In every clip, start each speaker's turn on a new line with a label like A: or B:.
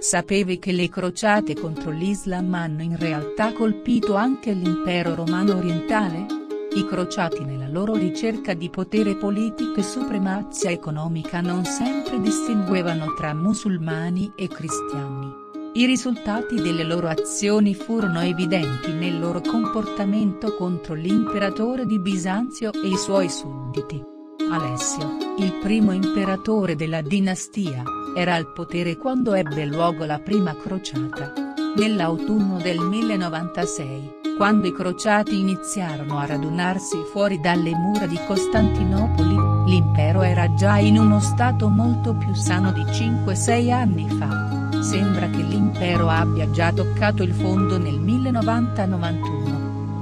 A: Sapevi che le crociate contro l'Islam hanno in realtà colpito anche l'impero romano orientale? I crociati nella loro ricerca di potere politico e supremazia economica non sempre distinguevano tra musulmani e cristiani. I risultati delle loro azioni furono evidenti nel loro comportamento contro l'imperatore di Bisanzio e i suoi sudditi. Alessio, il primo imperatore della dinastia, era al potere quando ebbe luogo la prima crociata. Nell'autunno del 1096, quando i crociati iniziarono a radunarsi fuori dalle mura di Costantinopoli, l'impero era già in uno stato molto più sano di 5-6 anni fa. Sembra che l'impero abbia già toccato il fondo nel 1090-91.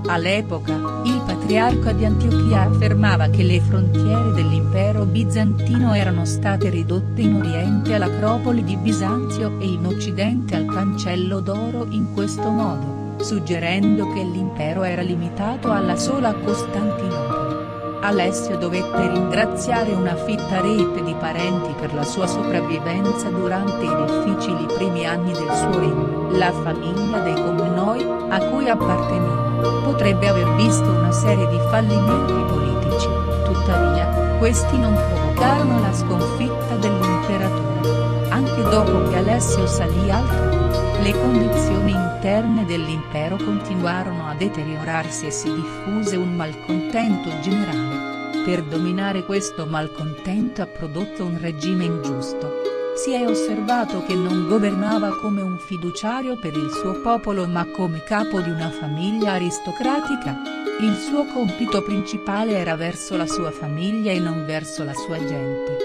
A: All'epoca, il patriarca di Antiochia affermava che le frontiere dell'impero bizantino erano state ridotte in oriente all'Acropoli di Bisanzio e in occidente al Cancello d'Oro in questo modo, suggerendo che l'impero era limitato alla sola Costantinopoli. Alessio dovette ringraziare una fitta rete di parenti per la sua sopravvivenza durante i difficili primi anni del suo regno. La famiglia dei Comnoi, a cui apparteneva potrebbe aver visto una serie di fallimenti politici, tuttavia, questi non provocarono la sconfitta dell'imperatore. Anche dopo che Alessio salì al trono, le condizioni interne dell'impero continuarono a deteriorarsi e si diffuse un malcontento generale. Per dominare questo malcontento ha prodotto un regime ingiusto si è osservato che non governava come un fiduciario per il suo popolo ma come capo di una famiglia aristocratica. Il suo compito principale era verso la sua famiglia e non verso la sua gente.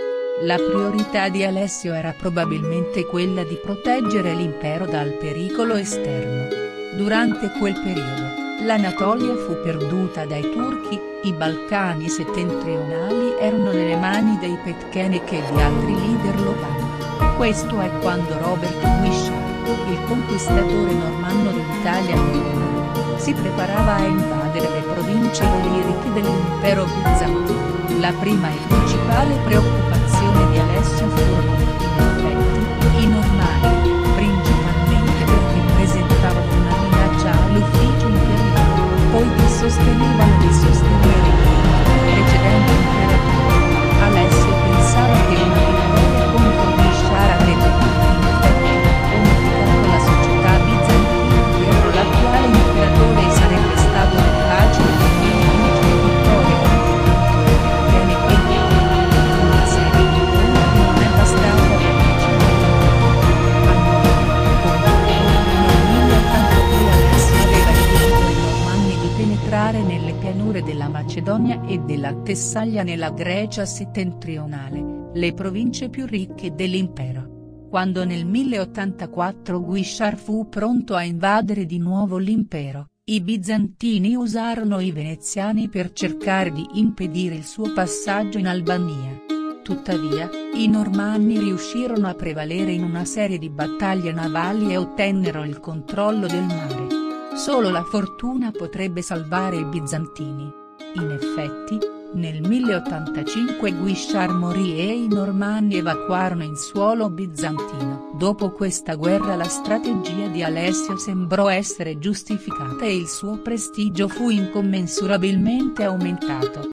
A: La priorità di Alessio era probabilmente quella di proteggere l'impero dal pericolo esterno. Durante quel periodo, l'Anatolia fu perduta dai turchi, i Balcani settentrionali erano nelle mani dei Petkenec e di altri leader locali. Questo è quando Robert Guichard, il conquistatore normanno dell'Italia meridionale, si preparava a invadere le province illiriche dell'impero bizantino. La prima e principale preoccupazione di Alessio furono, Macedonia e della Tessaglia nella Grecia settentrionale, le province più ricche dell'impero. Quando nel 1084 Guishar fu pronto a invadere di nuovo l'impero, i bizantini usarono i veneziani per cercare di impedire il suo passaggio in Albania. Tuttavia, i normanni riuscirono a prevalere in una serie di battaglie navali e ottennero il controllo del mare. Solo la fortuna potrebbe salvare i bizantini. In effetti, nel 1085 Guishar morì e i normanni evacuarono in suolo bizantino. Dopo questa guerra la strategia di Alessio sembrò essere giustificata e il suo prestigio fu incommensurabilmente aumentato.